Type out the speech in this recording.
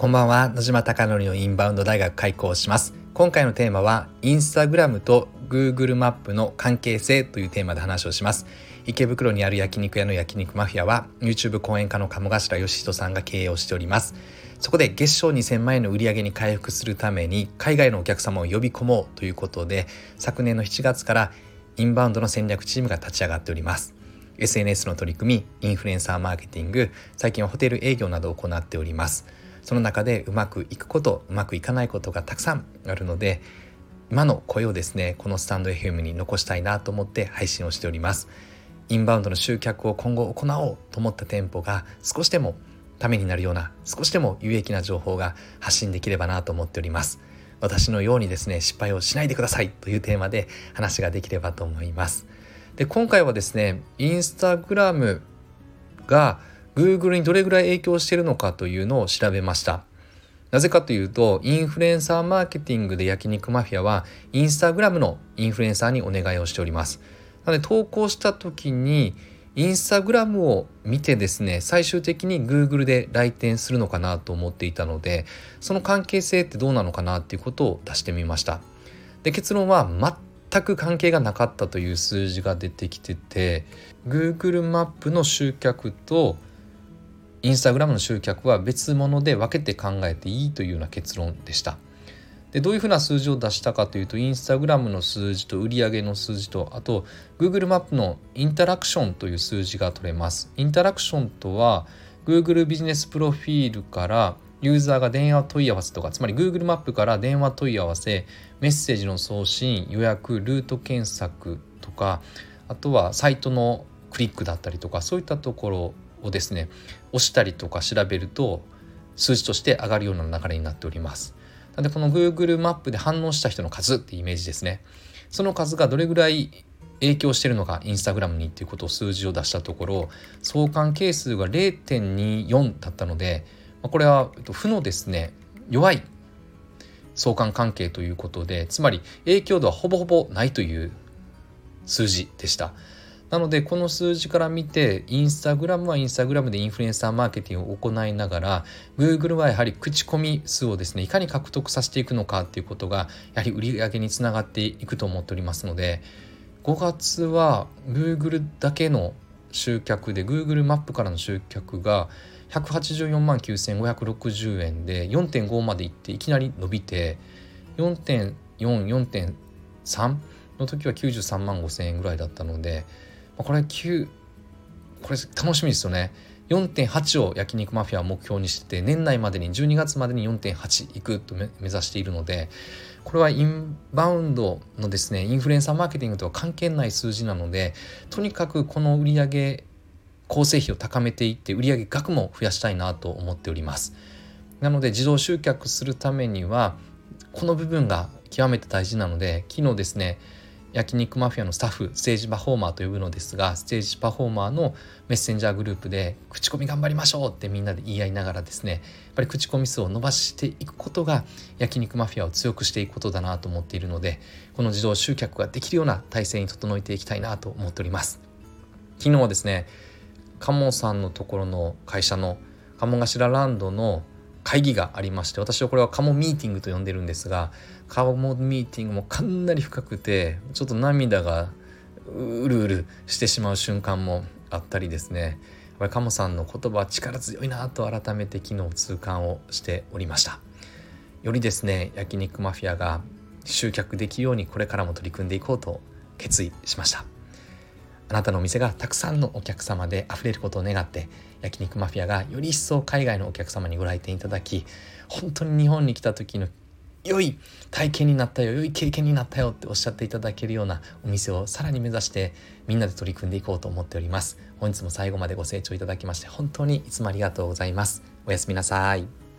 こんばんは。野島貴則のインバウンド大学開校します。今回のテーマはインスタグラムと Google マップの関係性というテーマで話をします。池袋にある焼肉屋の焼肉マフィアは YouTube 講演家の鴨頭義人さんが経営をしております。そこで月賞2000万円の売り上げに回復するために海外のお客様を呼び込もうということで昨年の7月からインバウンドの戦略チームが立ち上がっております。SNS の取り組みインフルエンサーマーケティング最近はホテル営業などを行っております。その中でうまくいくことうまくいかないことがたくさんあるので今の声をですねこのスタンド FM に残したいなと思って配信をしております。インバウンドの集客を今後行おうと思った店舗が少しでもためになるような少しでも有益な情報が発信できればなと思っております。私のようにですね失敗をしないでくださいというテーマで話ができればと思います。で今回はですねインスタグラムが Google にどれぐらい影響しているのかというのを調べました。なぜかというと、インフルエンサーマーケティングで焼肉マフィアは、インスタグラムのインフルエンサーにお願いをしております。なので、投稿した時に、インスタグラムを見てですね、最終的に Google で来店するのかなと思っていたので、その関係性ってどうなのかなっていうことを出してみました。で、結論は全く関係がなかったという数字が出てきてて、Google マップの集客とインスタグラムの集客は別物で分けて考えていいというような結論でした。でどういうふうな数字を出したかというとインスタグラムの数字と売上の数字とあと Google マップのインタラクションという数字が取れます。インタラクションとは Google ビジネスプロフィールからユーザーが電話問い合わせとかつまり Google マップから電話問い合わせメッセージの送信予約ルート検索とかあとはサイトのクリックだったりとかそういったところをですね押したりとか調べると数字として上がるような流れになっております。なのでこの Google マップで反応した人の数ってイメージですね。その数がどれぐらい影響してるのかインスタグラムにっていうことを数字を出したところ相関係数が0.24だったのでこれは負のですね弱い相関関係ということでつまり影響度はほぼほぼないという数字でした。なのでこの数字から見てインスタグラムはインスタグラムでインフルエンサーマーケティングを行いながら Google はやはり口コミ数をですねいかに獲得させていくのかっていうことがやはり売り上げにつながっていくと思っておりますので5月は Google だけの集客で Google マップからの集客が184万9560円で4.5までいっていきなり伸びて4.44.3の時は93万5,000円ぐらいだったのでこれ9これ楽しみですよね。4.8を焼肉マフィアは目標にしてて年内までに12月までに4.8いくと目指しているのでこれはインバウンドのですねインフルエンサーマーケティングとは関係ない数字なのでとにかくこの売上構成費を高めていって売上額も増やしたいなと思っております。なので自動集客するためにはこの部分が極めて大事なので昨日ですね焼肉マフィアのスタッフステージパフォーマーと呼ぶのですがステージパフォーマーのメッセンジャーグループで口コミ頑張りましょうってみんなで言い合いながらですねやっぱり口コミ数を伸ばしていくことが焼肉マフィアを強くしていくことだなと思っているのでこの自動集客ができるような体制に整えていきたいなと思っております。昨日はですね鴨さんのところの会社の鴨頭ランドの会議がありまして私はこれはカモミーティングと呼んでるんですがカモミーティングもかなり深くてちょっと涙がうるうるしてしまう瞬間もあったりですね。やっぱりカモさんの言葉は力強いなと改めて昨日痛感をしておりました。よりですね焼肉マフィアが集客できるようにこれからも取り組んでいこうと決意しました。あなたのお店がたくさんのお客様で溢れることを願って焼肉マフィアがより一層海外のお客様にご来店いただき本当に日本に来た時の良い体験になったよ良い経験になったよっておっしゃっていただけるようなお店をさらに目指してみんなで取り組んでいこうと思っております。本日も最後までご清聴いただきまして本当にいつもありがとうございます。おやすみなさい。